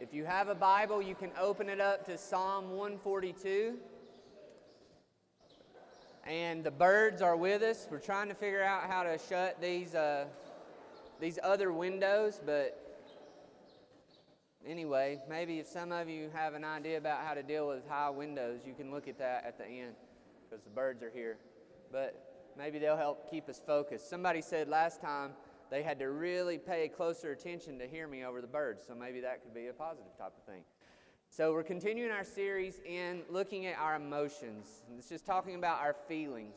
If you have a Bible, you can open it up to Psalm 142. And the birds are with us. We're trying to figure out how to shut these, uh, these other windows, but anyway, maybe if some of you have an idea about how to deal with high windows, you can look at that at the end because the birds are here. But maybe they'll help keep us focused. Somebody said last time they had to really pay closer attention to hear me over the birds, so maybe that could be a positive type of thing. So we're continuing our series in looking at our emotions. It's just talking about our feelings.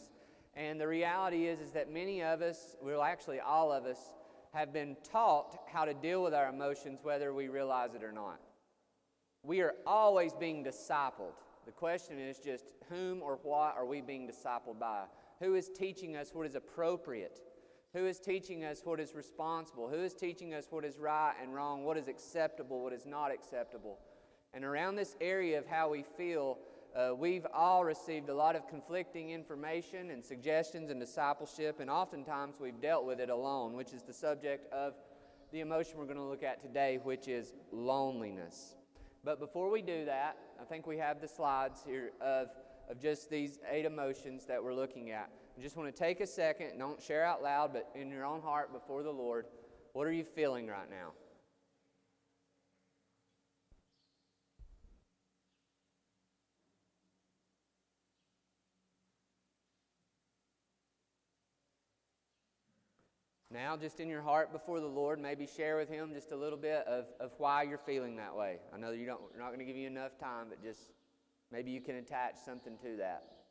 And the reality is, is that many of us, well, actually all of us, have been taught how to deal with our emotions whether we realize it or not. We are always being discipled. The question is just whom or what are we being discipled by? Who is teaching us what is appropriate? Who is teaching us what is responsible? Who is teaching us what is right and wrong? What is acceptable? What is not acceptable? And around this area of how we feel, uh, we've all received a lot of conflicting information and suggestions and discipleship, and oftentimes we've dealt with it alone, which is the subject of the emotion we're going to look at today, which is loneliness. But before we do that, I think we have the slides here of, of just these eight emotions that we're looking at. I just want to take a second, don't share out loud, but in your own heart before the Lord, what are you feeling right now? Now, just in your heart before the Lord, maybe share with Him just a little bit of, of why you're feeling that way. I know you don't, we're not going to give you enough time, but just maybe you can attach something to that.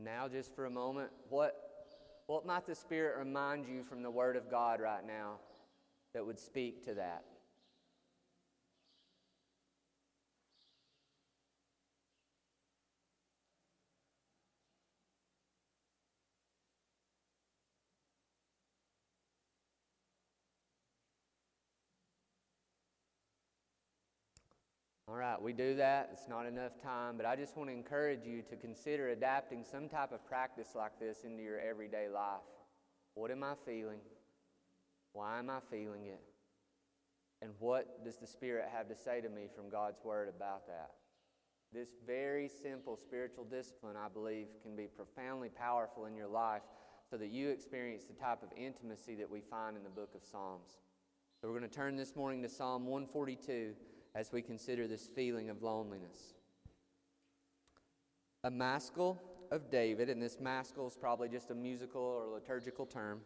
And now, just for a moment, what what might the Spirit remind you from the Word of God right now that would speak to that? All right, we do that. It's not enough time, but I just want to encourage you to consider adapting some type of practice like this into your everyday life. What am I feeling? Why am I feeling it? And what does the Spirit have to say to me from God's Word about that? This very simple spiritual discipline, I believe, can be profoundly powerful in your life so that you experience the type of intimacy that we find in the book of Psalms. So we're going to turn this morning to Psalm 142 as we consider this feeling of loneliness. A maskil of David, and this maskil is probably just a musical or liturgical term,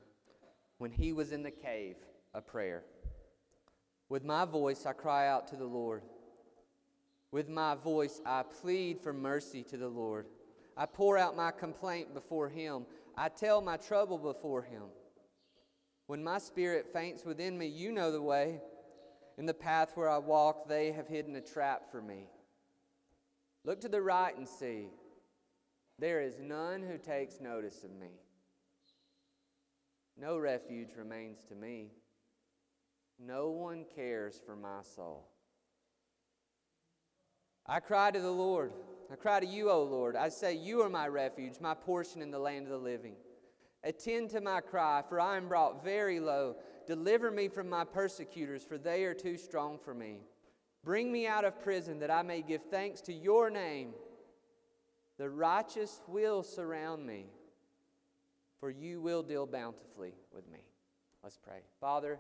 when he was in the cave, a prayer. With my voice I cry out to the Lord. With my voice I plead for mercy to the Lord. I pour out my complaint before him. I tell my trouble before him. When my spirit faints within me, you know the way. In the path where I walk, they have hidden a trap for me. Look to the right and see. There is none who takes notice of me. No refuge remains to me. No one cares for my soul. I cry to the Lord. I cry to you, O Lord. I say, You are my refuge, my portion in the land of the living. Attend to my cry, for I am brought very low. Deliver me from my persecutors, for they are too strong for me. Bring me out of prison that I may give thanks to your name. The righteous will surround me, for you will deal bountifully with me. Let's pray. Father,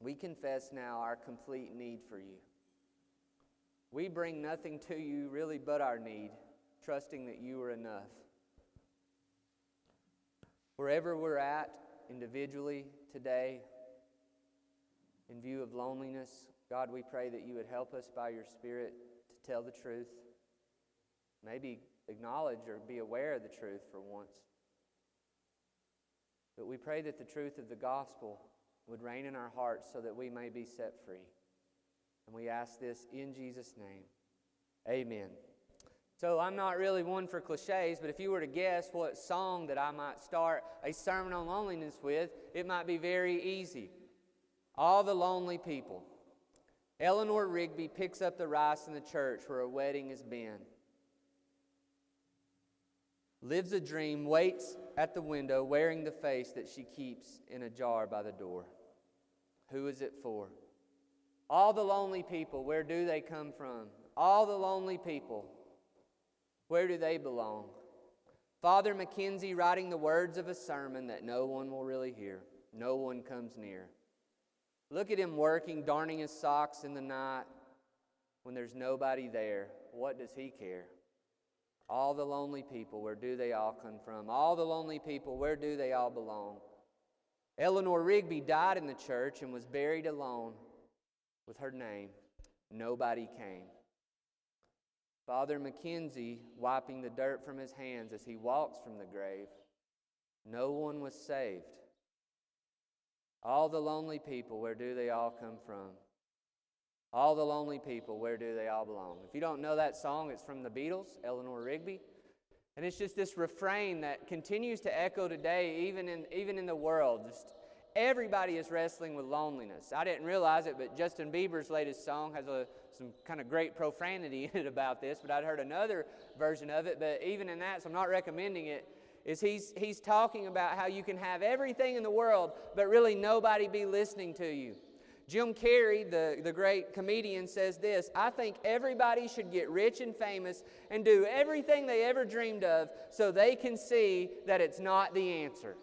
we confess now our complete need for you. We bring nothing to you really but our need, trusting that you are enough. Wherever we're at, individually today, in view of loneliness, God, we pray that you would help us by your Spirit to tell the truth, maybe acknowledge or be aware of the truth for once. But we pray that the truth of the gospel would reign in our hearts so that we may be set free. And we ask this in Jesus' name. Amen. So I'm not really one for cliches, but if you were to guess what song that I might start a sermon on loneliness with, it might be very easy. All the lonely people. Eleanor Rigby picks up the rice in the church where a wedding has been. Lives a dream, waits at the window wearing the face that she keeps in a jar by the door. Who is it for? All the lonely people, where do they come from? All the lonely people, where do they belong? Father McKenzie writing the words of a sermon that no one will really hear, no one comes near. Look at him working, darning his socks in the night when there's nobody there. What does he care? All the lonely people, where do they all come from? All the lonely people, where do they all belong? Eleanor Rigby died in the church and was buried alone with her name. Nobody came. Father McKenzie wiping the dirt from his hands as he walks from the grave. No one was saved. All the lonely people, where do they all come from? All the lonely people, where do they all belong? If you don't know that song, it's from the Beatles, Eleanor Rigby. And it's just this refrain that continues to echo today, even in, even in the world. Just everybody is wrestling with loneliness. I didn't realize it, but Justin Bieber's latest song has a, some kind of great profanity in it about this, but I'd heard another version of it. But even in that, so I'm not recommending it, is he's, he's talking about how you can have everything in the world, but really nobody be listening to you. Jim Carrey, the, the great comedian, says this I think everybody should get rich and famous and do everything they ever dreamed of so they can see that it's not the answer.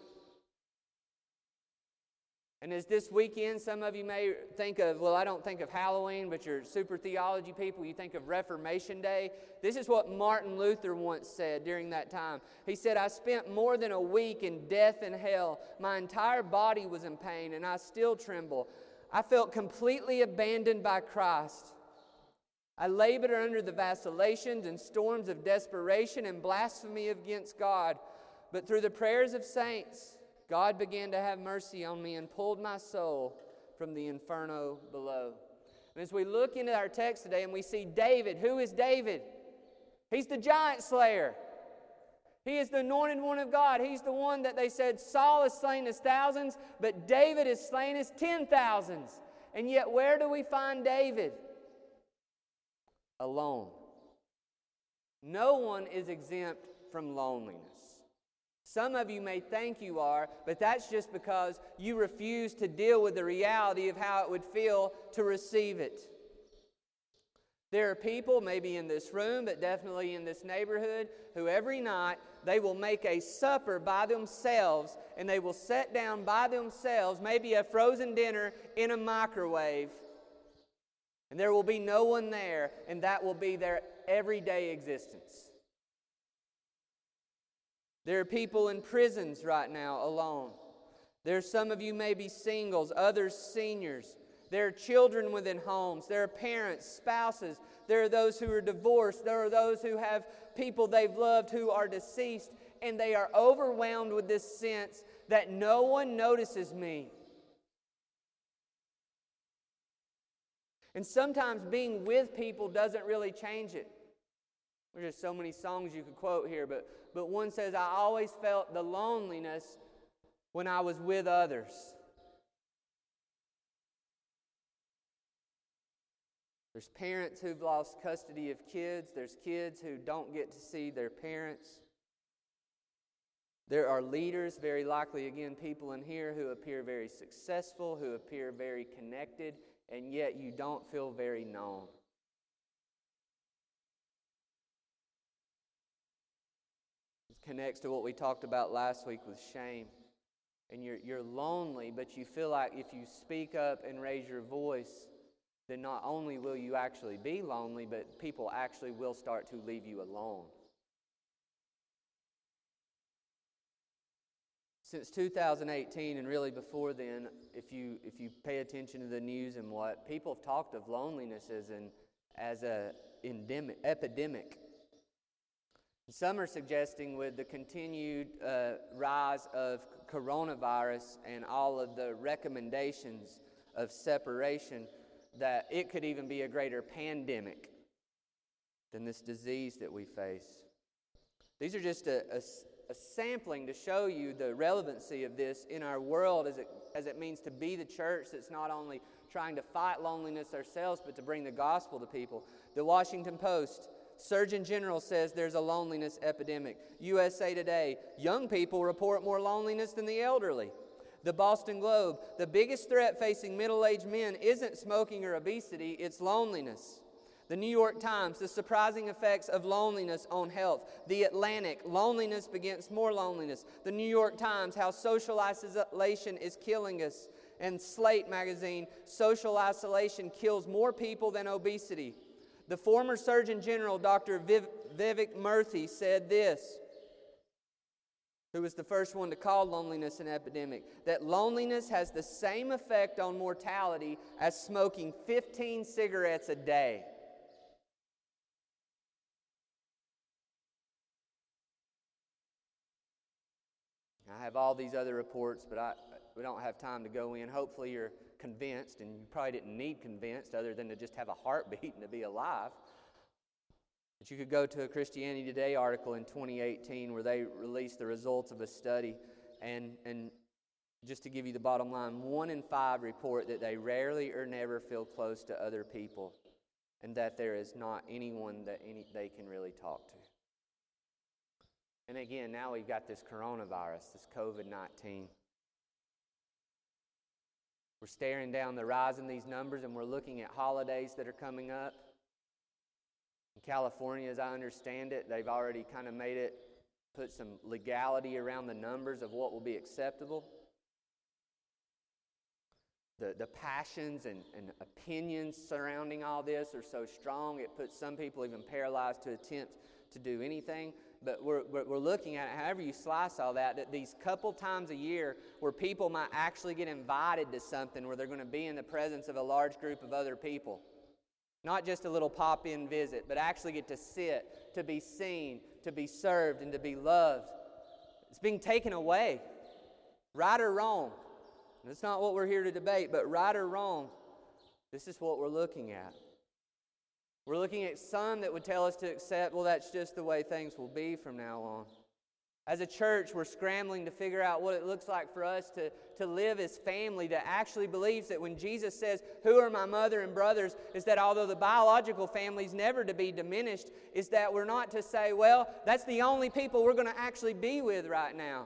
And as this weekend, some of you may think of, well, I don't think of Halloween, but you're super theology people, you think of Reformation Day. This is what Martin Luther once said during that time. He said, I spent more than a week in death and hell. My entire body was in pain, and I still tremble. I felt completely abandoned by Christ. I labored under the vacillations and storms of desperation and blasphemy against God. But through the prayers of saints, God began to have mercy on me and pulled my soul from the inferno below. And as we look into our text today and we see David, who is David? He's the giant slayer. He is the anointed one of God. He's the one that they said Saul has slain his thousands, but David has slain his ten thousands. And yet, where do we find David? Alone. No one is exempt from loneliness. Some of you may think you are, but that's just because you refuse to deal with the reality of how it would feel to receive it. There are people, maybe in this room, but definitely in this neighborhood, who every night they will make a supper by themselves and they will sit down by themselves, maybe a frozen dinner in a microwave. And there will be no one there, and that will be their everyday existence. There are people in prisons right now alone. There are some of you may be singles, others seniors. There are children within homes. There are parents, spouses. There are those who are divorced. There are those who have people they've loved who are deceased. And they are overwhelmed with this sense that no one notices me. And sometimes being with people doesn't really change it. There's just so many songs you could quote here, but, but one says, I always felt the loneliness when I was with others. There's parents who've lost custody of kids. There's kids who don't get to see their parents. There are leaders, very likely, again, people in here who appear very successful, who appear very connected, and yet you don't feel very known. Connects to what we talked about last week with shame. And you're, you're lonely, but you feel like if you speak up and raise your voice, then not only will you actually be lonely, but people actually will start to leave you alone. Since 2018, and really before then, if you, if you pay attention to the news and what, people have talked of loneliness as an as a endemic, epidemic some are suggesting with the continued uh, rise of coronavirus and all of the recommendations of separation that it could even be a greater pandemic than this disease that we face. These are just a, a, a sampling to show you the relevancy of this in our world as it, as it means to be the church that's not only trying to fight loneliness ourselves, but to bring the gospel to people. The Washington Post Surgeon General says there's a loneliness epidemic. USA Today, young people report more loneliness than the elderly. The Boston Globe, the biggest threat facing middle aged men isn't smoking or obesity, it's loneliness. The New York Times, the surprising effects of loneliness on health. The Atlantic, loneliness begets more loneliness. The New York Times, how social isolation is killing us. And Slate magazine, social isolation kills more people than obesity. The former Surgeon General, Dr. Viv- Vivek Murthy, said this who was the first one to call loneliness an epidemic, that loneliness has the same effect on mortality as smoking 15 cigarettes a day. I have all these other reports, but I, we don't have time to go in. Hopefully, you're convinced, and you probably didn't need convinced other than to just have a heartbeat and to be alive. But you could go to a Christianity Today article in 2018 where they released the results of a study, and, and just to give you the bottom line, one in five report that they rarely or never feel close to other people, and that there is not anyone that any, they can really talk to. And again, now we've got this coronavirus, this COVID 19. We're staring down the rise in these numbers and we're looking at holidays that are coming up. In California, as I understand it, they've already kind of made it, put some legality around the numbers of what will be acceptable. The, the passions and, and opinions surrounding all this are so strong, it puts some people even paralyzed to attempt to do anything but we're, we're looking at it, however you slice all that, that these couple times a year where people might actually get invited to something where they're going to be in the presence of a large group of other people. Not just a little pop in visit, but actually get to sit, to be seen, to be served, and to be loved. It's being taken away. Right or wrong. That's not what we're here to debate, but right or wrong, this is what we're looking at. We're looking at some that would tell us to accept, well, that's just the way things will be from now on. As a church, we're scrambling to figure out what it looks like for us to, to live as family that actually believes that when Jesus says, Who are my mother and brothers? is that although the biological family is never to be diminished, is that we're not to say, Well, that's the only people we're going to actually be with right now.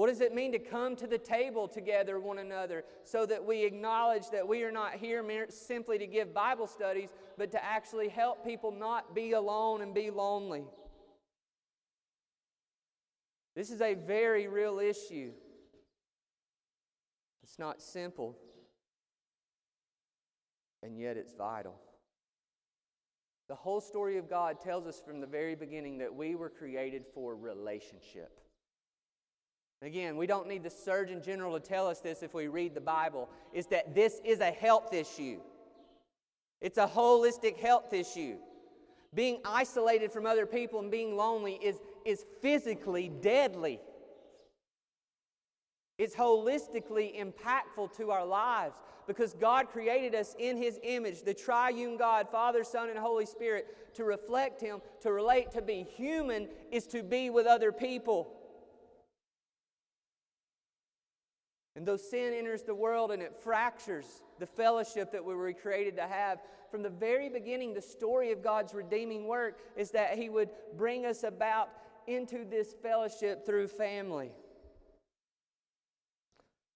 What does it mean to come to the table together, one another, so that we acknowledge that we are not here simply to give Bible studies, but to actually help people not be alone and be lonely? This is a very real issue. It's not simple, and yet it's vital. The whole story of God tells us from the very beginning that we were created for relationship. Again, we don't need the Surgeon General to tell us this if we read the Bible, is that this is a health issue. It's a holistic health issue. Being isolated from other people and being lonely is, is physically deadly. It's holistically impactful to our lives because God created us in His image, the triune God, Father, Son, and Holy Spirit, to reflect Him, to relate, to be human is to be with other people. And though sin enters the world and it fractures the fellowship that we were created to have, from the very beginning, the story of God's redeeming work is that He would bring us about into this fellowship through family.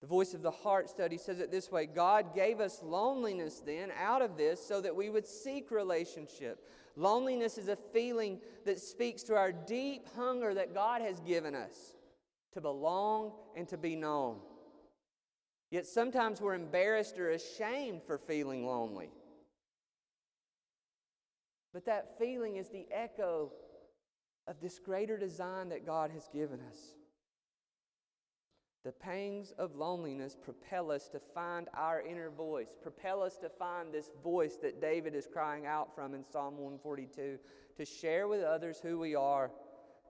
The Voice of the Heart study says it this way God gave us loneliness then out of this so that we would seek relationship. Loneliness is a feeling that speaks to our deep hunger that God has given us to belong and to be known. Yet sometimes we're embarrassed or ashamed for feeling lonely. But that feeling is the echo of this greater design that God has given us. The pangs of loneliness propel us to find our inner voice, propel us to find this voice that David is crying out from in Psalm 142, to share with others who we are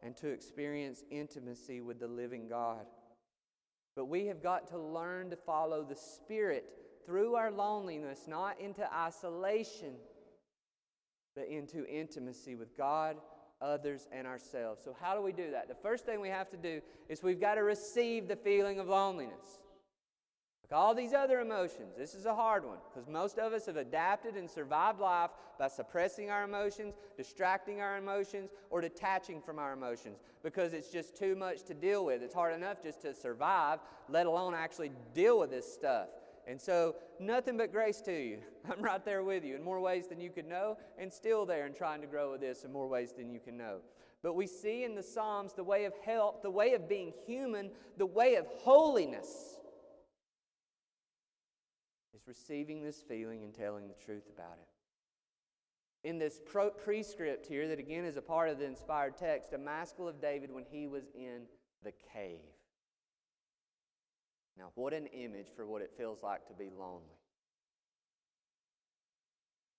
and to experience intimacy with the living God. But we have got to learn to follow the Spirit through our loneliness, not into isolation, but into intimacy with God, others, and ourselves. So, how do we do that? The first thing we have to do is we've got to receive the feeling of loneliness. All these other emotions, this is a hard one because most of us have adapted and survived life by suppressing our emotions, distracting our emotions, or detaching from our emotions because it's just too much to deal with. It's hard enough just to survive, let alone actually deal with this stuff. And so, nothing but grace to you. I'm right there with you in more ways than you could know, and still there and trying to grow with this in more ways than you can know. But we see in the Psalms the way of health, the way of being human, the way of holiness is receiving this feeling and telling the truth about it. In this pro- prescript here, that again is a part of the inspired text, a maskil of David when he was in the cave. Now, what an image for what it feels like to be lonely.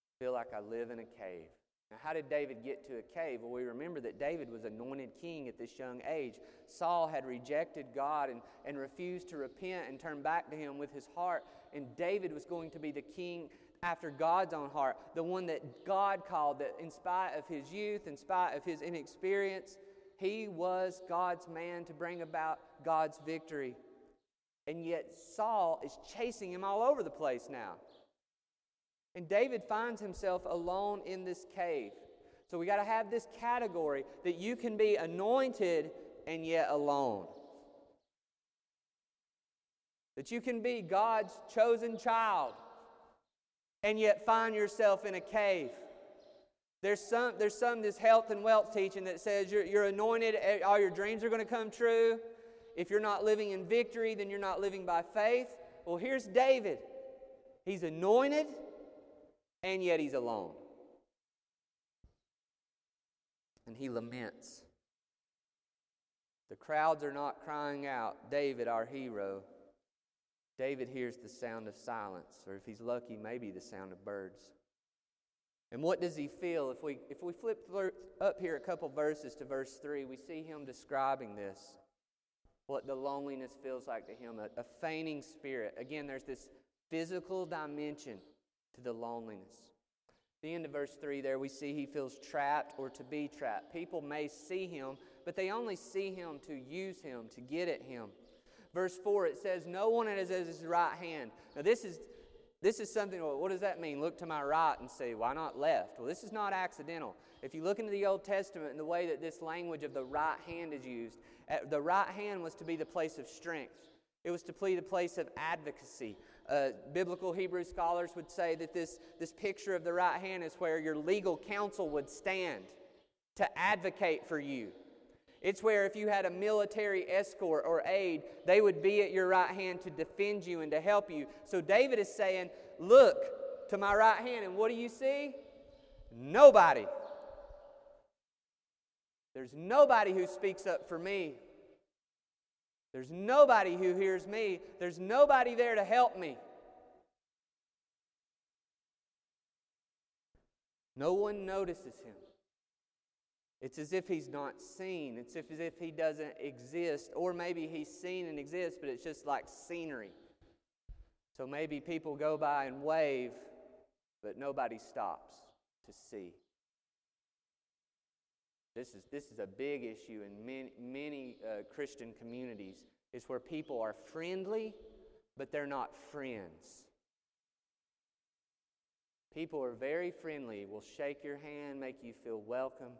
I feel like I live in a cave. Now, how did David get to a cave? Well, we remember that David was anointed king at this young age. Saul had rejected God and, and refused to repent and turn back to him with his heart. And David was going to be the king after God's own heart, the one that God called, that in spite of his youth, in spite of his inexperience, he was God's man to bring about God's victory. And yet Saul is chasing him all over the place now. And David finds himself alone in this cave. So we got to have this category that you can be anointed and yet alone. That you can be God's chosen child and yet find yourself in a cave. There's some, there's some this health and wealth teaching that says you're, you're anointed, eh, all your dreams are going to come true. If you're not living in victory, then you're not living by faith. Well, here's David. He's anointed, and yet he's alone. And he laments. The crowds are not crying out, David, our hero. David hears the sound of silence, or if he's lucky, maybe the sound of birds. And what does he feel? If we, if we flip up here a couple verses to verse 3, we see him describing this what the loneliness feels like to him a, a fainting spirit. Again, there's this physical dimension to the loneliness. the end of verse 3 there, we see he feels trapped or to be trapped. People may see him, but they only see him to use him, to get at him. Verse 4, it says, No one has his right hand. Now, this is, this is something, what does that mean? Look to my right and say, Why not left? Well, this is not accidental. If you look into the Old Testament and the way that this language of the right hand is used, uh, the right hand was to be the place of strength, it was to plead a place of advocacy. Uh, biblical Hebrew scholars would say that this, this picture of the right hand is where your legal counsel would stand to advocate for you. It's where if you had a military escort or aide, they would be at your right hand to defend you and to help you. So David is saying, Look to my right hand, and what do you see? Nobody. There's nobody who speaks up for me. There's nobody who hears me. There's nobody there to help me. No one notices him. It's as if he's not seen. It's as if he doesn't exist. Or maybe he's seen and exists, but it's just like scenery. So maybe people go by and wave, but nobody stops to see. This is, this is a big issue in many, many uh, Christian communities. It's where people are friendly, but they're not friends. People are very friendly, will shake your hand, make you feel welcome,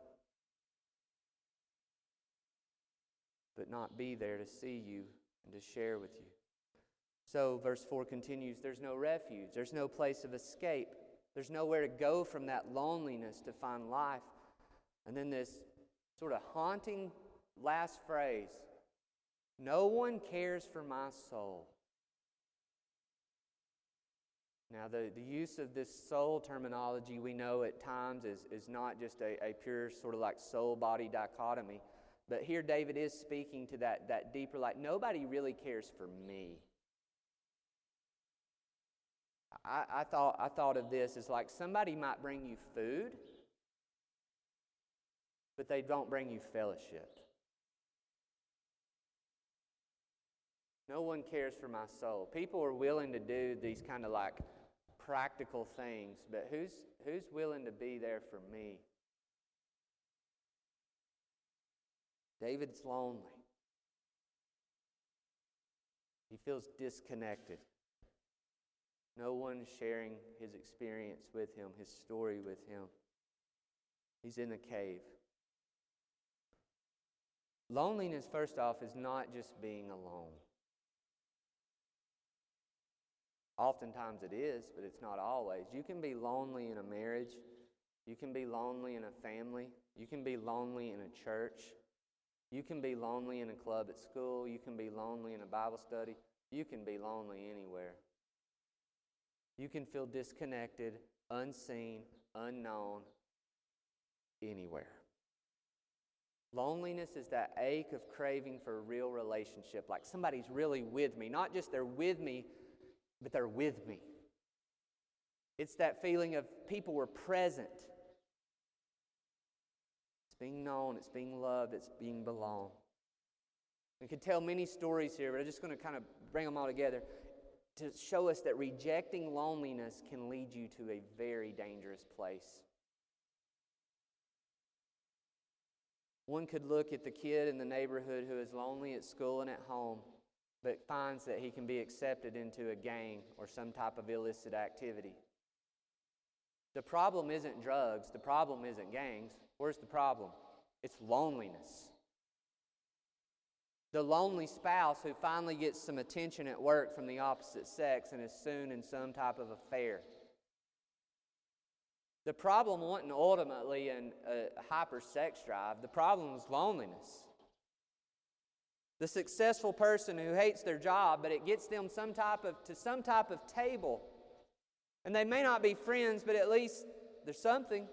but not be there to see you and to share with you. So, verse 4 continues there's no refuge, there's no place of escape, there's nowhere to go from that loneliness to find life. And then this sort of haunting last phrase no one cares for my soul. Now, the, the use of this soul terminology we know at times is, is not just a, a pure sort of like soul body dichotomy, but here David is speaking to that, that deeper, like, nobody really cares for me. I, I, thought, I thought of this as like somebody might bring you food, but they don't bring you fellowship. No one cares for my soul. People are willing to do these kind of like practical things, but who's, who's willing to be there for me? David's lonely. He feels disconnected. No one sharing his experience with him, his story with him. He's in a cave. Loneliness, first off, is not just being alone. Oftentimes it is, but it's not always. You can be lonely in a marriage. You can be lonely in a family. You can be lonely in a church. You can be lonely in a club at school. You can be lonely in a Bible study. You can be lonely anywhere. You can feel disconnected, unseen, unknown, anywhere. Loneliness is that ache of craving for a real relationship, like somebody's really with me. Not just they're with me, but they're with me. It's that feeling of people were present. It's being known, it's being loved, it's being belonged. We could tell many stories here, but I'm just going to kind of bring them all together to show us that rejecting loneliness can lead you to a very dangerous place. One could look at the kid in the neighborhood who is lonely at school and at home, but finds that he can be accepted into a gang or some type of illicit activity. The problem isn't drugs, the problem isn't gangs. Where's the problem? It's loneliness. The lonely spouse who finally gets some attention at work from the opposite sex and is soon in some type of affair. The problem wasn't ultimately a hyper sex drive, the problem was loneliness. The successful person who hates their job, but it gets them some type of, to some type of table. And they may not be friends, but at least there's something.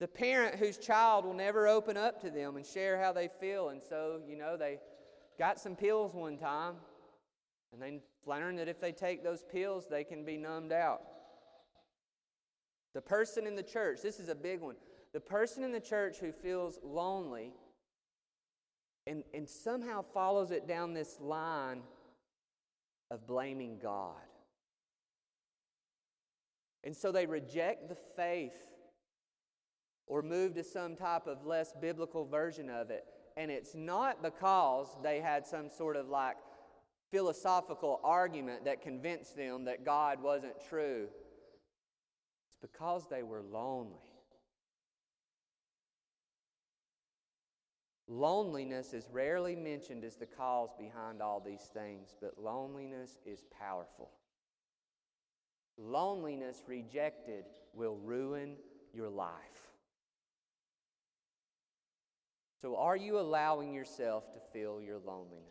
The parent whose child will never open up to them and share how they feel. And so, you know, they got some pills one time, and they learn that if they take those pills, they can be numbed out. The person in the church, this is a big one. The person in the church who feels lonely and, and somehow follows it down this line of blaming God. And so they reject the faith or move to some type of less biblical version of it. And it's not because they had some sort of like philosophical argument that convinced them that God wasn't true. Because they were lonely. Loneliness is rarely mentioned as the cause behind all these things, but loneliness is powerful. Loneliness rejected will ruin your life. So, are you allowing yourself to feel your loneliness?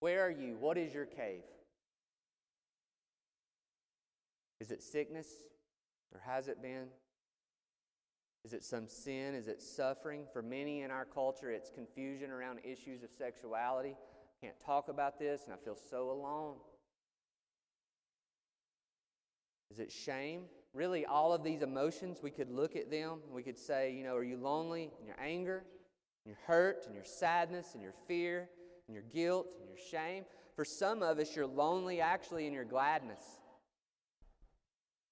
Where are you? What is your cave? Is it sickness? Or has it been? Is it some sin? Is it suffering? For many in our culture, it's confusion around issues of sexuality. I can't talk about this, and I feel so alone. Is it shame? really all of these emotions, we could look at them. We could say, you know, are you lonely in your anger, in your hurt, in your sadness, in your fear, in your guilt, in your shame? For some of us, you're lonely actually in your gladness.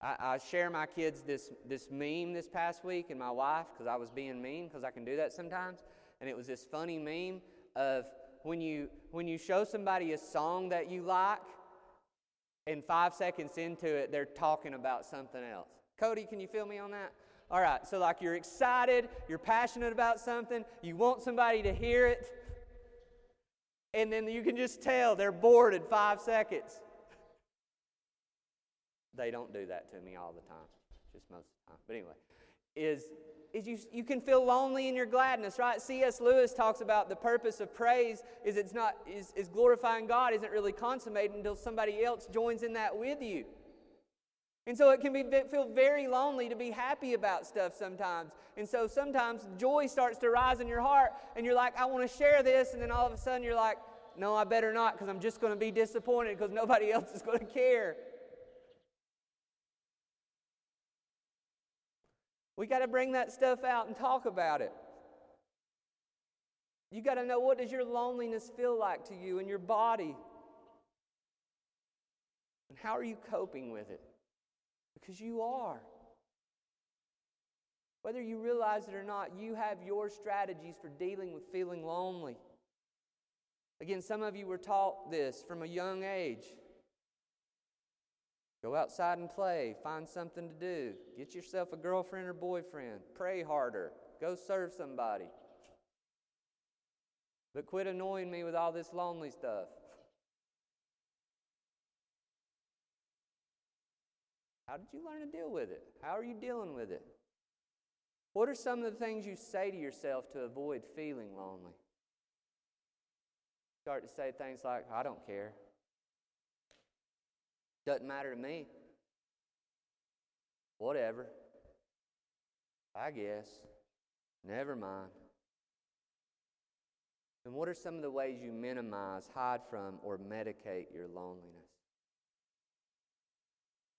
I, I share my kids this, this meme this past week and my wife because I was being mean because I can do that sometimes. And it was this funny meme of when you, when you show somebody a song that you like and five seconds into it, they're talking about something else. Cody, can you feel me on that? All right, so like you're excited, you're passionate about something, you want somebody to hear it, and then you can just tell they're bored in five seconds. They don't do that to me all the time, just most of the time. But anyway, is is you, you can feel lonely in your gladness, right? C.S. Lewis talks about the purpose of praise is it's not is, is glorifying God isn't really consummated until somebody else joins in that with you. And so it can be feel very lonely to be happy about stuff sometimes. And so sometimes joy starts to rise in your heart and you're like, I want to share this, and then all of a sudden you're like, no, I better not because I'm just going to be disappointed because nobody else is going to care. We got to bring that stuff out and talk about it. You got to know what does your loneliness feel like to you in your body? And how are you coping with it? Because you are. Whether you realize it or not, you have your strategies for dealing with feeling lonely. Again, some of you were taught this from a young age. Go outside and play, find something to do, get yourself a girlfriend or boyfriend, pray harder, go serve somebody. But quit annoying me with all this lonely stuff. How did you learn to deal with it? How are you dealing with it? What are some of the things you say to yourself to avoid feeling lonely? Start to say things like, I don't care. Doesn't matter to me. Whatever. I guess. Never mind. And what are some of the ways you minimize, hide from, or medicate your loneliness?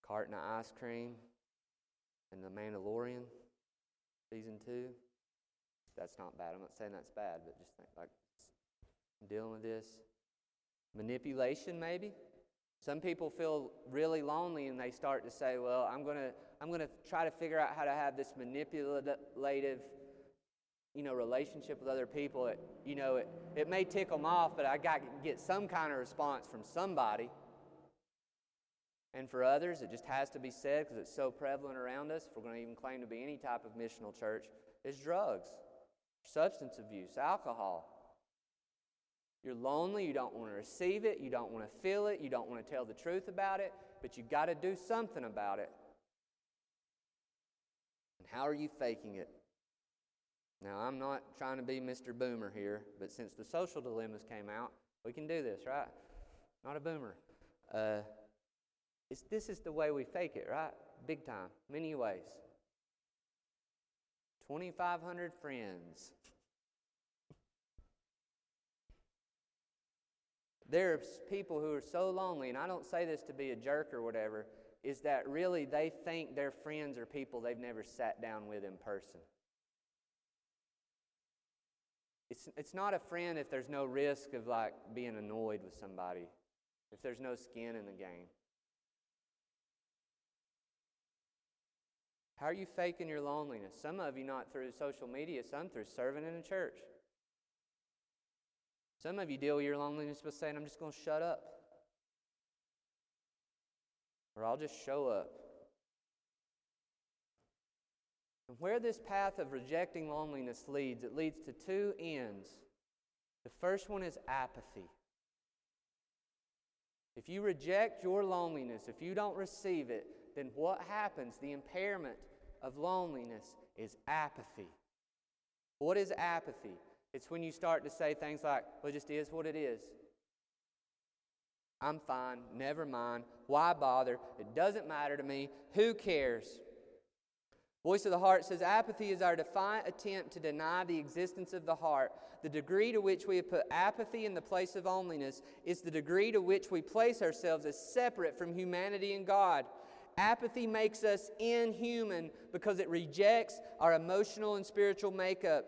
Carton of ice cream and the Mandalorian, season two. That's not bad. I'm not saying that's bad, but just think like dealing with this. Manipulation, maybe. Some people feel really lonely and they start to say, Well, I'm going to I'm going to try to figure out how to have this manipulative you know, relationship with other people. It, you know, it, it may tick them off, but I got to get some kind of response from somebody. And for others, it just has to be said because it's so prevalent around us, if we're going to even claim to be any type of missional church, is drugs, substance abuse, alcohol. You're lonely, you don't want to receive it, you don't want to feel it, you don't want to tell the truth about it, but you've got to do something about it. And how are you faking it? Now, I'm not trying to be Mr. Boomer here, but since the social dilemmas came out, we can do this, right? Not a boomer. Uh, this is the way we fake it, right? Big time, many ways. 2,500 friends. There's people who are so lonely, and I don't say this to be a jerk or whatever, is that really they think their friends are people they've never sat down with in person. It's, it's not a friend if there's no risk of like being annoyed with somebody, if there's no skin in the game. How are you faking your loneliness? Some of you not through social media, some through serving in a church. Some of you deal with your loneliness by saying, I'm just going to shut up. Or I'll just show up. And where this path of rejecting loneliness leads, it leads to two ends. The first one is apathy. If you reject your loneliness, if you don't receive it, then what happens? The impairment of loneliness is apathy. What is apathy? It's when you start to say things like, well, it just is what it is. I'm fine, never mind. Why bother? It doesn't matter to me. Who cares? Voice of the Heart says apathy is our defiant attempt to deny the existence of the heart. The degree to which we have put apathy in the place of loneliness is the degree to which we place ourselves as separate from humanity and God. Apathy makes us inhuman because it rejects our emotional and spiritual makeup.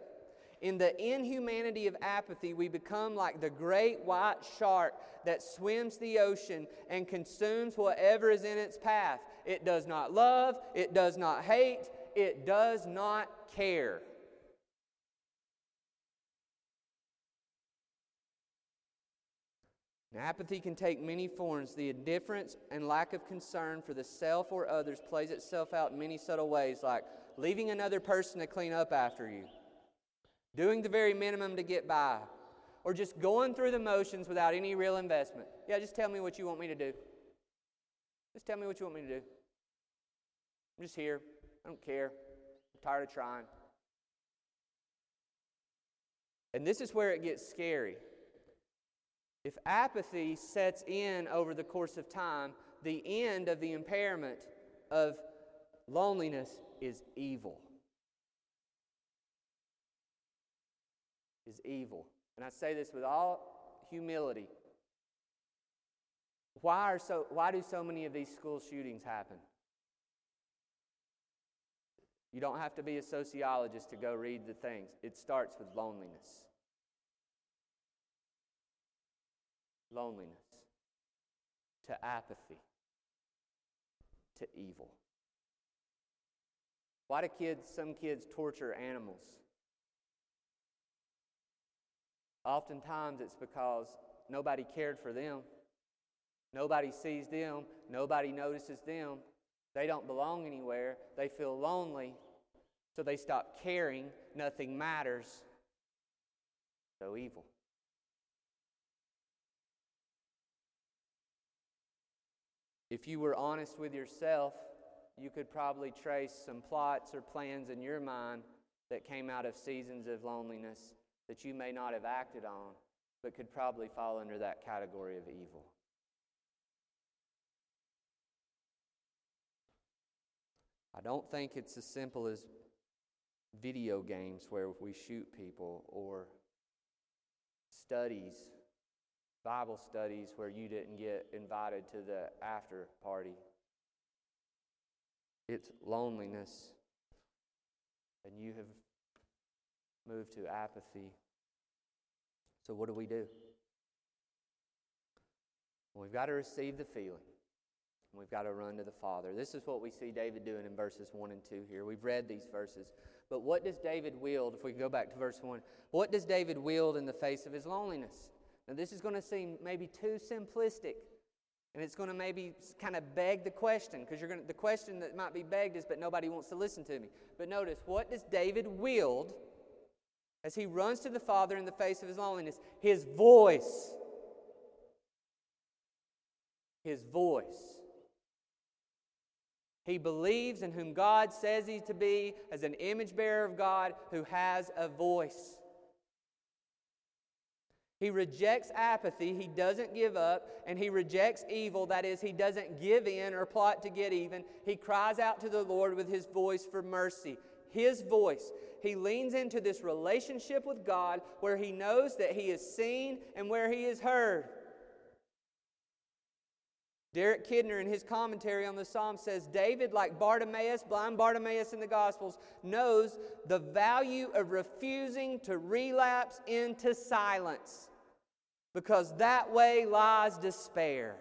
In the inhumanity of apathy, we become like the great white shark that swims the ocean and consumes whatever is in its path. It does not love, it does not hate, it does not care. apathy can take many forms. The indifference and lack of concern for the self or others plays itself out in many subtle ways, like leaving another person to clean up after you doing the very minimum to get by, or just going through the motions without any real investment. Yeah, just tell me what you want me to do. Just tell me what you want me to do. I'm just here. I don't care. I'm tired of trying. And this is where it gets scary. If apathy sets in over the course of time, the end of the impairment of loneliness is evil. Is evil. And I say this with all humility. Why, are so, why do so many of these school shootings happen? You don't have to be a sociologist to go read the things. It starts with loneliness. Loneliness to apathy to evil. Why do kids, some kids torture animals? Oftentimes it's because nobody cared for them. Nobody sees them. Nobody notices them. They don't belong anywhere. They feel lonely. So they stop caring. Nothing matters. So evil. If you were honest with yourself, you could probably trace some plots or plans in your mind that came out of seasons of loneliness that you may not have acted on, but could probably fall under that category of evil. I don't think it's as simple as video games where we shoot people or studies, Bible studies where you didn't get invited to the after party. It's loneliness, and you have moved to apathy. So, what do we do? We've got to receive the feeling. We've got to run to the Father. This is what we see David doing in verses 1 and 2 here. We've read these verses. But what does David wield, if we go back to verse 1, what does David wield in the face of his loneliness? Now, this is going to seem maybe too simplistic. And it's going to maybe kind of beg the question, because you're going to, the question that might be begged is, but nobody wants to listen to me. But notice, what does David wield as he runs to the Father in the face of his loneliness? His voice. His voice. He believes in whom God says he's to be as an image bearer of God who has a voice. He rejects apathy, he doesn't give up, and he rejects evil, that is, he doesn't give in or plot to get even. He cries out to the Lord with his voice for mercy. His voice. He leans into this relationship with God where he knows that he is seen and where he is heard. Derek Kidner, in his commentary on the psalm, says David, like Bartimaeus, blind Bartimaeus in the Gospels, knows the value of refusing to relapse into silence because that way lies despair.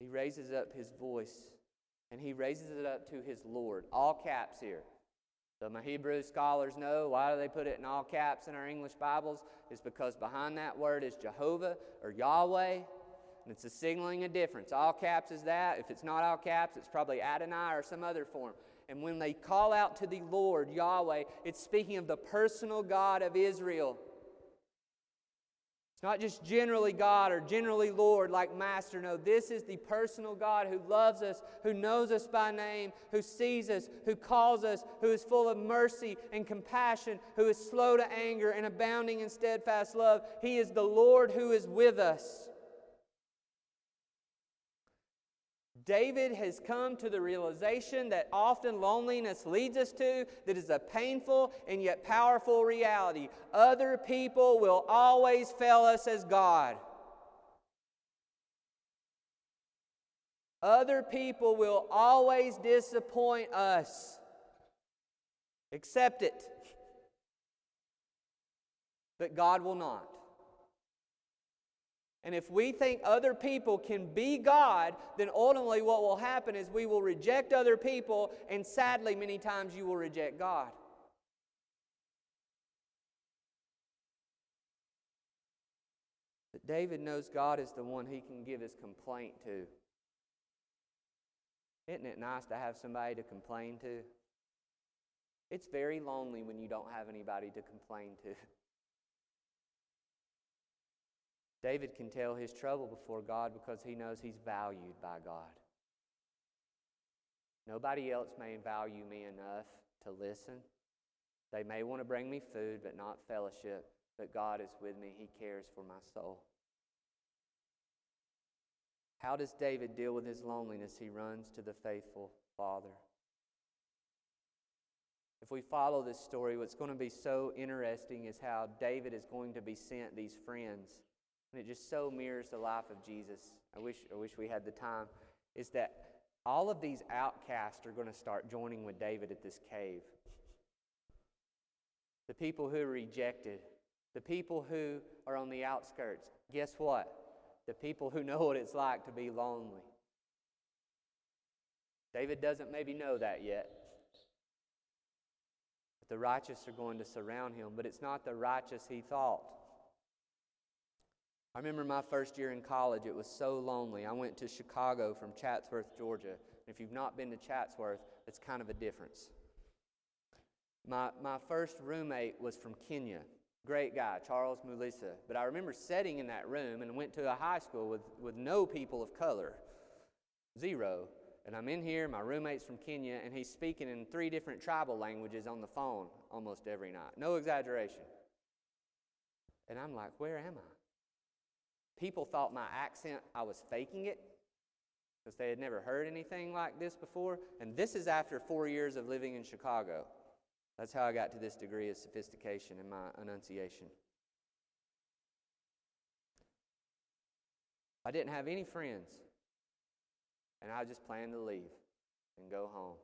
He raises up his voice and he raises it up to his Lord. All caps here. So, my Hebrew scholars know why do they put it in all caps in our English Bibles? Is because behind that word is Jehovah or Yahweh, and it's a signaling a difference. All caps is that. If it's not all caps, it's probably Adonai or some other form. And when they call out to the Lord, Yahweh, it's speaking of the personal God of Israel. Not just generally God or generally Lord like Master. No, this is the personal God who loves us, who knows us by name, who sees us, who calls us, who is full of mercy and compassion, who is slow to anger and abounding in steadfast love. He is the Lord who is with us. David has come to the realization that often loneliness leads us to that is a painful and yet powerful reality. Other people will always fail us as God. Other people will always disappoint us. Accept it. But God will not. And if we think other people can be God, then ultimately what will happen is we will reject other people, and sadly, many times you will reject God. But David knows God is the one he can give his complaint to. Isn't it nice to have somebody to complain to? It's very lonely when you don't have anybody to complain to. David can tell his trouble before God because he knows he's valued by God. Nobody else may value me enough to listen. They may want to bring me food, but not fellowship. But God is with me. He cares for my soul. How does David deal with his loneliness? He runs to the faithful Father. If we follow this story, what's going to be so interesting is how David is going to be sent these friends and it just so mirrors the life of Jesus. I wish, I wish we had the time, is that all of these outcasts are going to start joining with David at this cave. The people who are rejected, the people who are on the outskirts. Guess what? The people who know what it's like to be lonely. David doesn't maybe know that yet. But the righteous are going to surround him, but it's not the righteous he thought. I remember my first year in college, it was so lonely. I went to Chicago from Chatsworth, Georgia. If you've not been to Chatsworth, it's kind of a difference. My, my first roommate was from Kenya. Great guy, Charles Mulisa. But I remember sitting in that room and went to a high school with, with no people of color. Zero. And I'm in here, my roommate's from Kenya, and he's speaking in three different tribal languages on the phone almost every night. No exaggeration. And I'm like, where am I? People thought my accent, I was faking it because they had never heard anything like this before. And this is after four years of living in Chicago. That's how I got to this degree of sophistication in my enunciation. I didn't have any friends, and I just planned to leave and go home.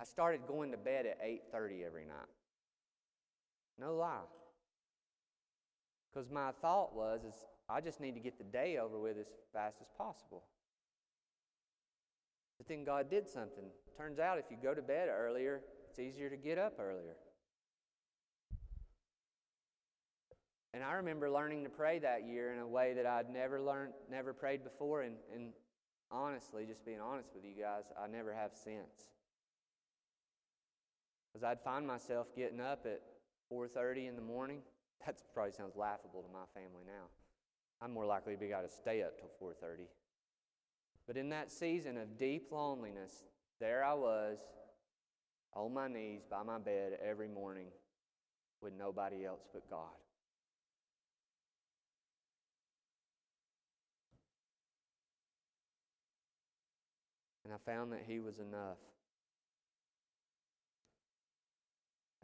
I started going to bed at 8:30 every night. No lie. Because my thought was is I just need to get the day over with as fast as possible. But then God did something. Turns out if you go to bed earlier, it's easier to get up earlier. And I remember learning to pray that year in a way that I'd never learned, never prayed before, and, and honestly, just being honest with you guys, I never have since. Because I'd find myself getting up at 4:30 in the morning. That probably sounds laughable to my family now. I'm more likely to be able to stay up till 4:30. But in that season of deep loneliness, there I was on my knees by my bed every morning with nobody else but God. And I found that He was enough.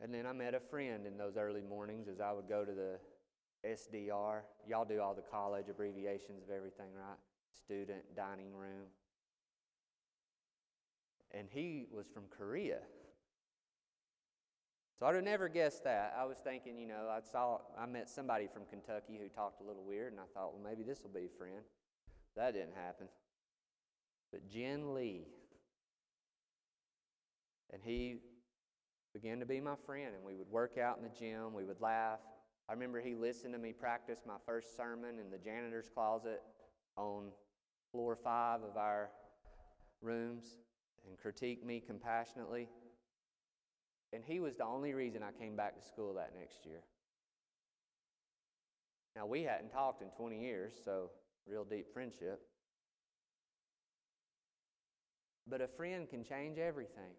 And then I met a friend in those early mornings as I would go to the SDR. Y'all do all the college abbreviations of everything, right? Student dining room. And he was from Korea. So I'd have never guessed that. I was thinking, you know, I saw I met somebody from Kentucky who talked a little weird, and I thought, well, maybe this will be a friend. That didn't happen. But Jen Lee, and he began to be my friend, and we would work out in the gym. We would laugh. I remember he listened to me practice my first sermon in the janitor's closet on floor five of our rooms and critique me compassionately. And he was the only reason I came back to school that next year. Now, we hadn't talked in 20 years, so real deep friendship. But a friend can change everything.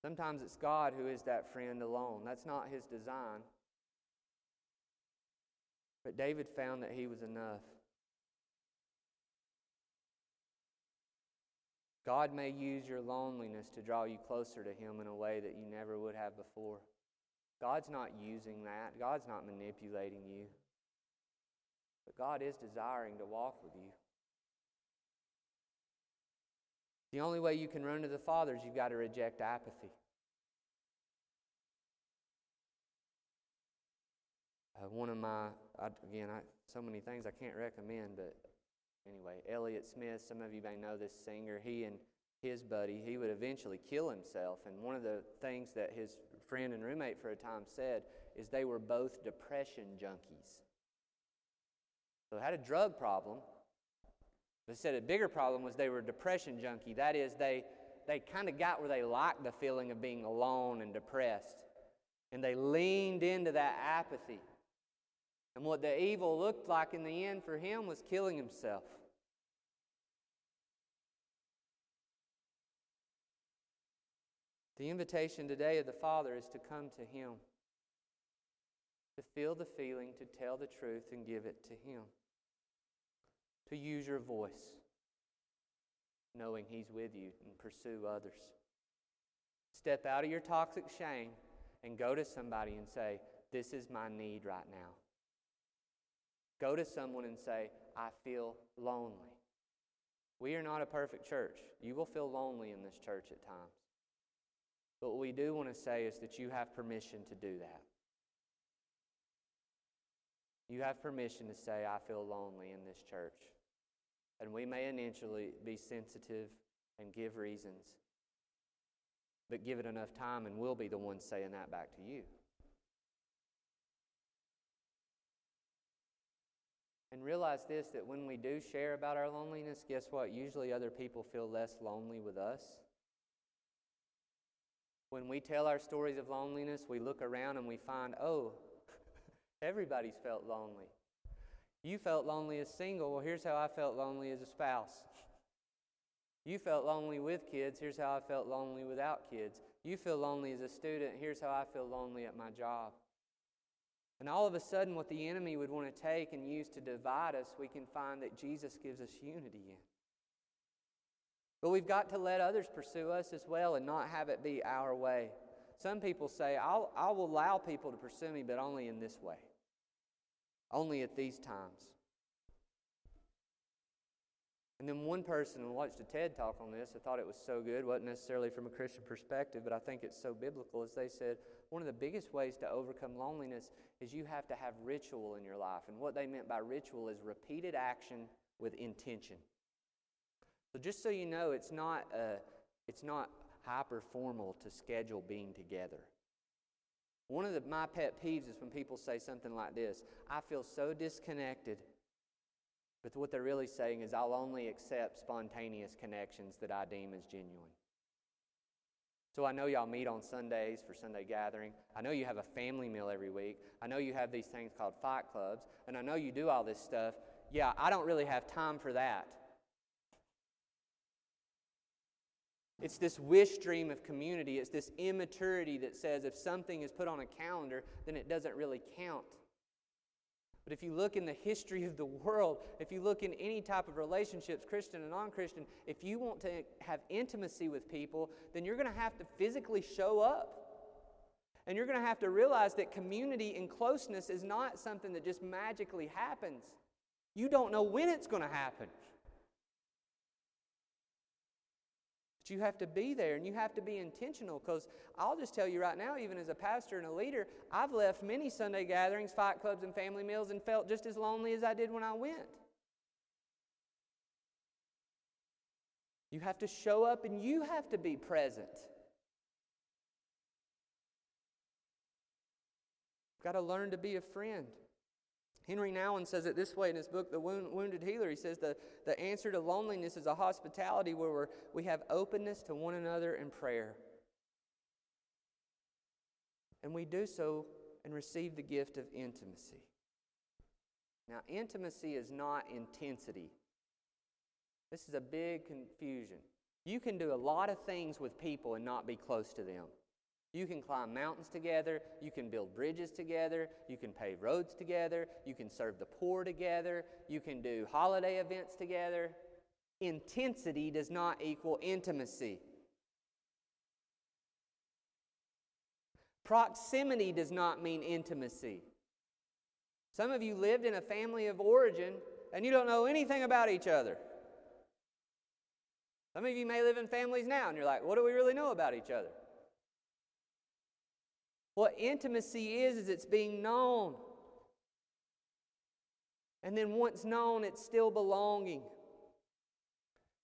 Sometimes it's God who is that friend alone. That's not his design. But David found that he was enough. God may use your loneliness to draw you closer to Him in a way that you never would have before. God's not using that, God's not manipulating you. But God is desiring to walk with you. The only way you can run to the Father is you've got to reject apathy. Uh, one of my, I, again, I, so many things I can't recommend, but anyway, Elliott Smith, some of you may know this singer. He and his buddy, he would eventually kill himself. And one of the things that his friend and roommate for a time said is they were both depression junkies. So had a drug problem. They said a bigger problem was they were depression junkie. That is, they, they kind of got where they liked the feeling of being alone and depressed. And they leaned into that apathy. And what the evil looked like in the end for him was killing himself. The invitation today of the Father is to come to Him, to feel the feeling, to tell the truth and give it to Him, to use your voice, knowing He's with you and pursue others. Step out of your toxic shame and go to somebody and say, This is my need right now. Go to someone and say, I feel lonely. We are not a perfect church. You will feel lonely in this church at times. But what we do want to say is that you have permission to do that. You have permission to say, I feel lonely in this church. And we may initially be sensitive and give reasons. But give it enough time, and we'll be the ones saying that back to you. And realize this that when we do share about our loneliness, guess what? Usually other people feel less lonely with us. When we tell our stories of loneliness, we look around and we find, oh, everybody's felt lonely. You felt lonely as single. Well, here's how I felt lonely as a spouse. You felt lonely with kids. Here's how I felt lonely without kids. You feel lonely as a student. Here's how I feel lonely at my job. And all of a sudden, what the enemy would want to take and use to divide us, we can find that Jesus gives us unity in. But we've got to let others pursue us as well and not have it be our way. Some people say, I'll, I will allow people to pursue me, but only in this way, only at these times. And then one person watched a TED talk on this. I thought it was so good. It wasn't necessarily from a Christian perspective, but I think it's so biblical. As they said, one of the biggest ways to overcome loneliness is you have to have ritual in your life. And what they meant by ritual is repeated action with intention. So just so you know, it's not uh, it's not hyper formal to schedule being together. One of the, my pet peeves is when people say something like this I feel so disconnected. But what they're really saying is, I'll only accept spontaneous connections that I deem as genuine. So I know y'all meet on Sundays for Sunday gathering. I know you have a family meal every week. I know you have these things called fight clubs. And I know you do all this stuff. Yeah, I don't really have time for that. It's this wish dream of community. It's this immaturity that says if something is put on a calendar, then it doesn't really count. But if you look in the history of the world, if you look in any type of relationships, Christian and non Christian, if you want to have intimacy with people, then you're going to have to physically show up. And you're going to have to realize that community and closeness is not something that just magically happens. You don't know when it's going to happen. But you have to be there and you have to be intentional because I'll just tell you right now, even as a pastor and a leader, I've left many Sunday gatherings, fight clubs, and family meals and felt just as lonely as I did when I went. You have to show up and you have to be present. Got to learn to be a friend. Henri Nouwen says it this way in his book, The Wounded Healer. He says the, the answer to loneliness is a hospitality where we're, we have openness to one another in prayer. And we do so and receive the gift of intimacy. Now, intimacy is not intensity. This is a big confusion. You can do a lot of things with people and not be close to them. You can climb mountains together. You can build bridges together. You can pave roads together. You can serve the poor together. You can do holiday events together. Intensity does not equal intimacy. Proximity does not mean intimacy. Some of you lived in a family of origin and you don't know anything about each other. Some of you may live in families now and you're like, what do we really know about each other? What intimacy is, is it's being known. And then once known, it's still belonging.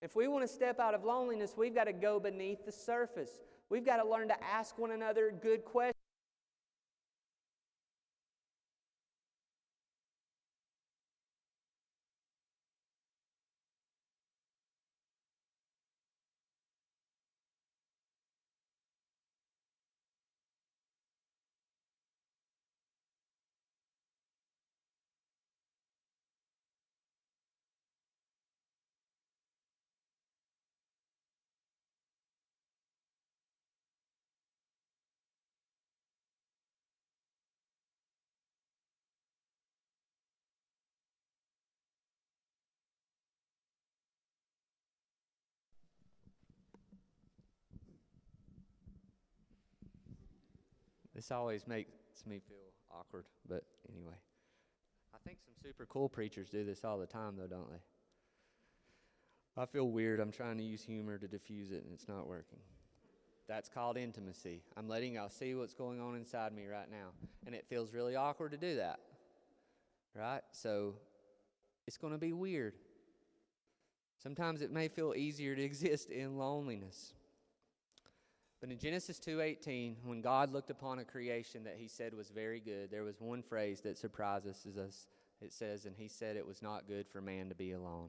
If we want to step out of loneliness, we've got to go beneath the surface. We've got to learn to ask one another good questions. This always makes me feel awkward, but anyway. I think some super cool preachers do this all the time, though, don't they? I feel weird. I'm trying to use humor to diffuse it, and it's not working. That's called intimacy. I'm letting y'all see what's going on inside me right now. And it feels really awkward to do that. Right? So it's going to be weird. Sometimes it may feel easier to exist in loneliness. But in Genesis 2:18, when God looked upon a creation that he said was very good, there was one phrase that surprises us. It says, and he said it was not good for man to be alone.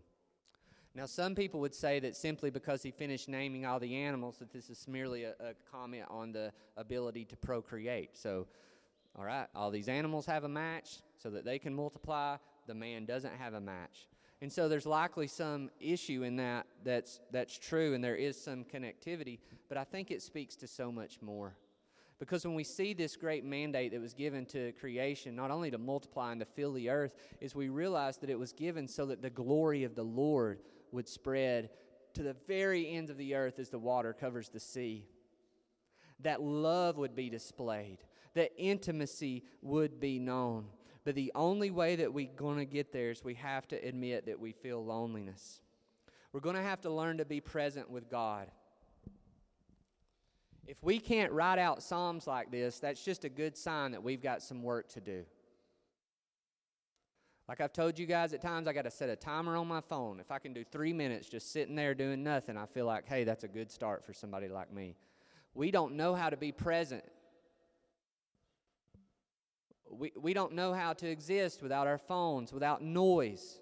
Now, some people would say that simply because he finished naming all the animals, that this is merely a, a comment on the ability to procreate. So, all right, all these animals have a match so that they can multiply. The man doesn't have a match. And so there's likely some issue in that that's, that's true, and there is some connectivity, but I think it speaks to so much more. Because when we see this great mandate that was given to creation, not only to multiply and to fill the earth, is we realize that it was given so that the glory of the Lord would spread to the very ends of the earth as the water covers the sea. That love would be displayed, that intimacy would be known. But the only way that we're going to get there is we have to admit that we feel loneliness. We're going to have to learn to be present with God. If we can't write out Psalms like this, that's just a good sign that we've got some work to do. Like I've told you guys at times, I got to set a timer on my phone. If I can do three minutes just sitting there doing nothing, I feel like, hey, that's a good start for somebody like me. We don't know how to be present. We, we don't know how to exist without our phones, without noise.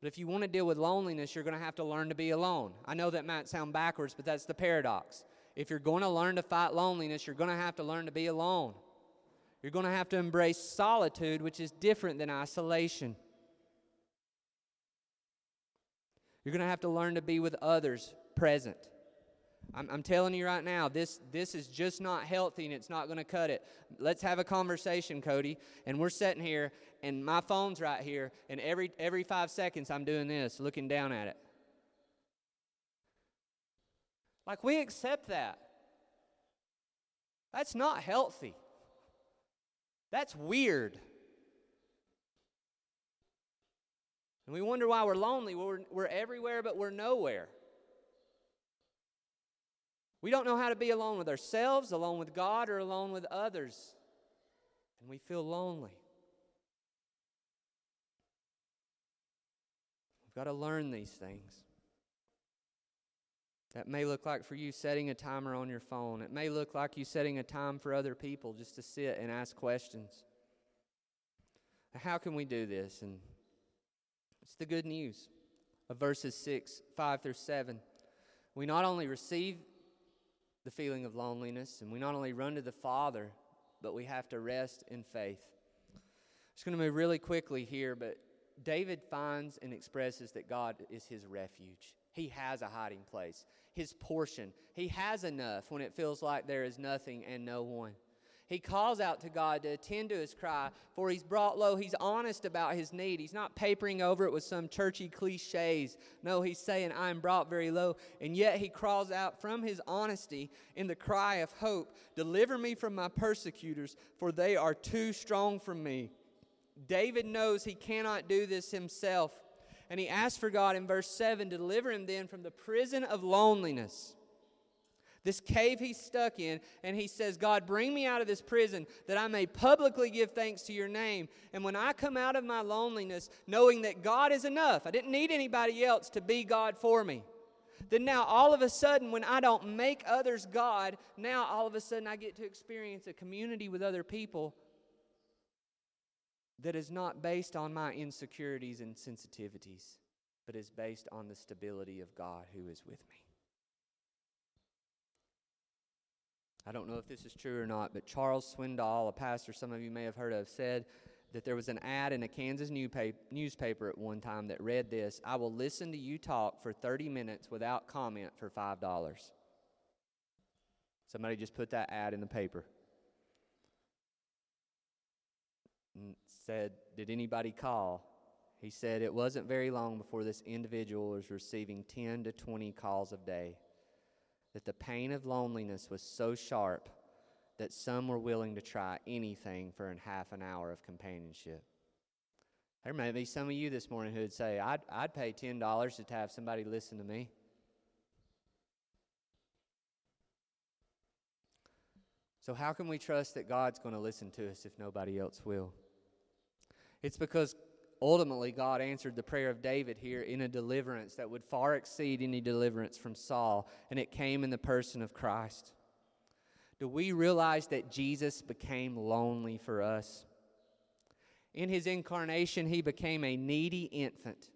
But if you want to deal with loneliness, you're going to have to learn to be alone. I know that might sound backwards, but that's the paradox. If you're going to learn to fight loneliness, you're going to have to learn to be alone. You're going to have to embrace solitude, which is different than isolation. You're going to have to learn to be with others present. I'm, I'm, telling you right now, this, this is just not healthy and it's not going to cut it. Let's have a conversation, Cody. And we're sitting here, and my phone's right here, and every, every five seconds I'm doing this, looking down at it. Like, we accept that. That's not healthy. That's weird. And we wonder why we're lonely. We're, we're everywhere, but we're nowhere. We don't know how to be alone with ourselves, alone with God, or alone with others. And we feel lonely. We've got to learn these things. That may look like for you setting a timer on your phone. It may look like you setting a time for other people just to sit and ask questions. How can we do this? And it's the good news of verses 6, 5 through 7. We not only receive the feeling of loneliness and we not only run to the Father, but we have to rest in faith. It's going to move really quickly here, but David finds and expresses that God is his refuge. He has a hiding place his portion. He has enough when it feels like there is nothing and no one. He calls out to God to attend to his cry, for he's brought low. He's honest about his need. He's not papering over it with some churchy cliches. No, he's saying, I am brought very low. And yet he crawls out from his honesty in the cry of hope Deliver me from my persecutors, for they are too strong for me. David knows he cannot do this himself. And he asks for God in verse 7 to deliver him then from the prison of loneliness. This cave he's stuck in, and he says, God, bring me out of this prison that I may publicly give thanks to your name. And when I come out of my loneliness, knowing that God is enough, I didn't need anybody else to be God for me. Then now, all of a sudden, when I don't make others God, now all of a sudden I get to experience a community with other people that is not based on my insecurities and sensitivities, but is based on the stability of God who is with me. I don't know if this is true or not, but Charles Swindoll, a pastor some of you may have heard of, said that there was an ad in a Kansas newspaper at one time that read this I will listen to you talk for 30 minutes without comment for $5. Somebody just put that ad in the paper. And said, Did anybody call? He said it wasn't very long before this individual was receiving 10 to 20 calls a day. That the pain of loneliness was so sharp that some were willing to try anything for half an hour of companionship. There may be some of you this morning who would say, I'd, I'd pay $10 to have somebody listen to me. So, how can we trust that God's going to listen to us if nobody else will? It's because ultimately, God answered the prayer of David here in a deliverance that would far exceed any deliverance from Saul, and it came in the person of Christ. Do we realize that Jesus became lonely for us? In his incarnation, he became a needy infant.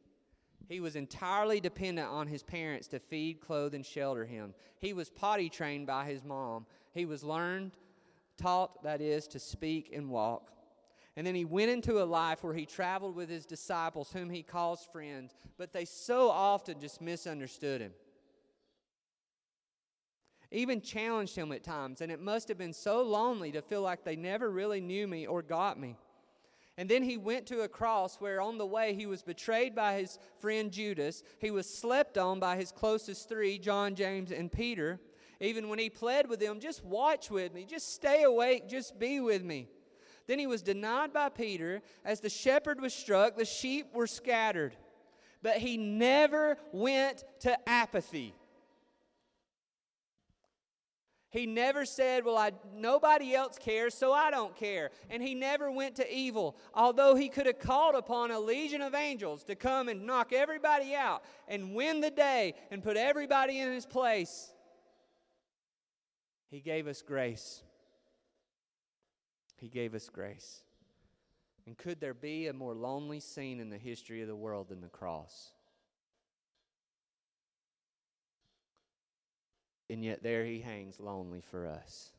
He was entirely dependent on his parents to feed, clothe, and shelter him. He was potty trained by his mom. He was learned, taught, that is, to speak and walk. And then he went into a life where he traveled with his disciples, whom he calls friends, but they so often just misunderstood him. Even challenged him at times, and it must have been so lonely to feel like they never really knew me or got me. And then he went to a cross where on the way he was betrayed by his friend Judas. He was slept on by his closest three, John, James, and Peter. Even when he pled with them, just watch with me, just stay awake, just be with me. Then he was denied by Peter. As the shepherd was struck, the sheep were scattered. But he never went to apathy. He never said, Well, I, nobody else cares, so I don't care. And he never went to evil, although he could have called upon a legion of angels to come and knock everybody out and win the day and put everybody in his place. He gave us grace. He gave us grace. And could there be a more lonely scene in the history of the world than the cross? And yet there he hangs lonely for us.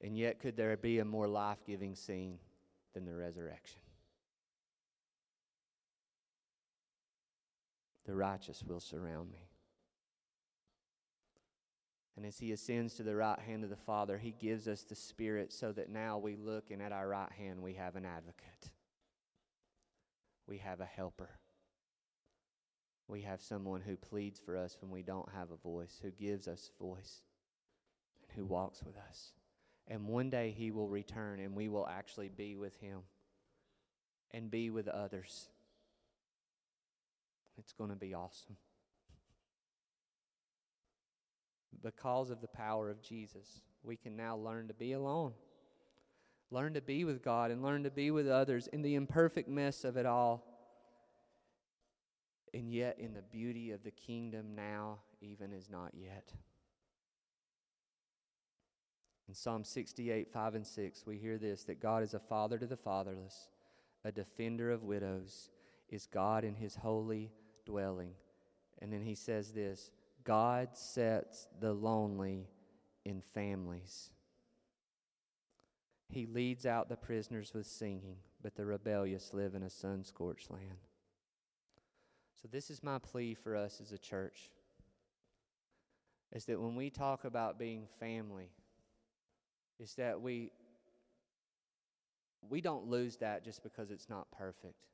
And yet, could there be a more life giving scene than the resurrection? The righteous will surround me. And as he ascends to the right hand of the Father, he gives us the Spirit so that now we look and at our right hand we have an advocate. We have a helper. We have someone who pleads for us when we don't have a voice, who gives us voice, and who walks with us. And one day he will return and we will actually be with him and be with others. It's going to be awesome because of the power of Jesus, we can now learn to be alone. Learn to be with God and learn to be with others in the imperfect mess of it all. And yet, in the beauty of the kingdom now, even as not yet. In Psalm 68, 5 and 6, we hear this that God is a father to the fatherless, a defender of widows, is God in his holy dwelling. And then he says this God sets the lonely in families. He leads out the prisoners with singing, but the rebellious live in a sun scorched land. So, this is my plea for us as a church is that when we talk about being family, is that we we don't lose that just because it's not perfect.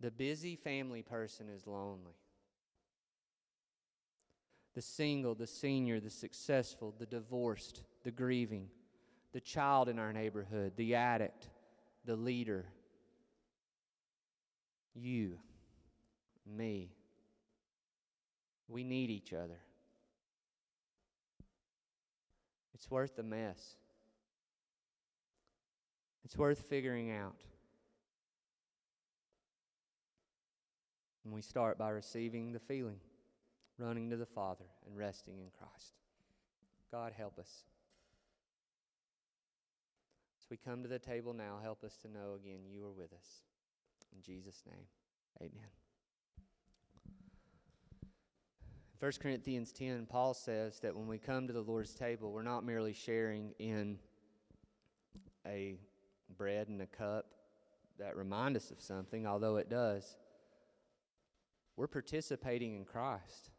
The busy family person is lonely. The single, the senior, the successful, the divorced, the grieving, the child in our neighborhood, the addict, the leader, you, me. We need each other. It's worth the mess. It's worth figuring out. And we start by receiving the feeling, running to the Father, and resting in Christ. God, help us. As we come to the table now, help us to know again you are with us. In Jesus' name, amen. 1 Corinthians 10, Paul says that when we come to the Lord's table, we're not merely sharing in a bread and a cup that remind us of something, although it does we're participating in Christ.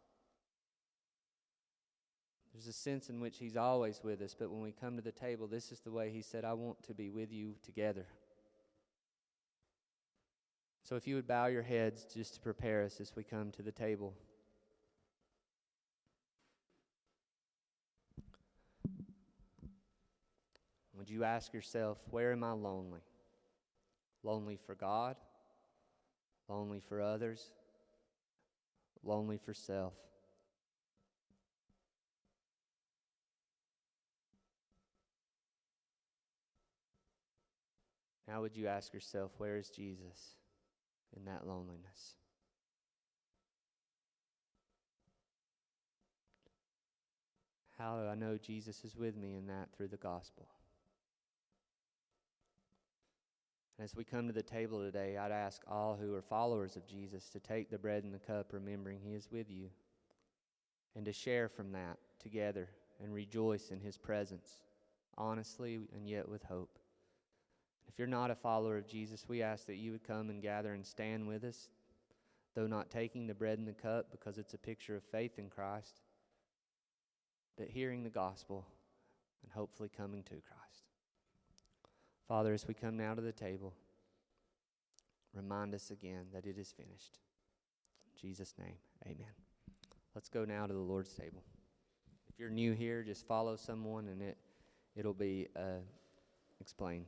There's a sense in which He's always with us, but when we come to the table, this is the way He said, I want to be with you together. So if you would bow your heads just to prepare us as we come to the table. Would you ask yourself, where am I lonely? Lonely for God? Lonely for others? lonely for self. Now, would you ask yourself, where is Jesus in that loneliness? How do I know Jesus is with me in that through the gospel? As we come to the table today, I'd ask all who are followers of Jesus to take the bread and the cup, remembering He is with you, and to share from that together and rejoice in His presence, honestly and yet with hope. If you're not a follower of Jesus, we ask that you would come and gather and stand with us, though not taking the bread and the cup because it's a picture of faith in Christ, but hearing the gospel and hopefully coming to Christ. Father, as we come now to the table, remind us again that it is finished. In Jesus' name, amen. Let's go now to the Lord's table. If you're new here, just follow someone and it, it'll be uh, explained.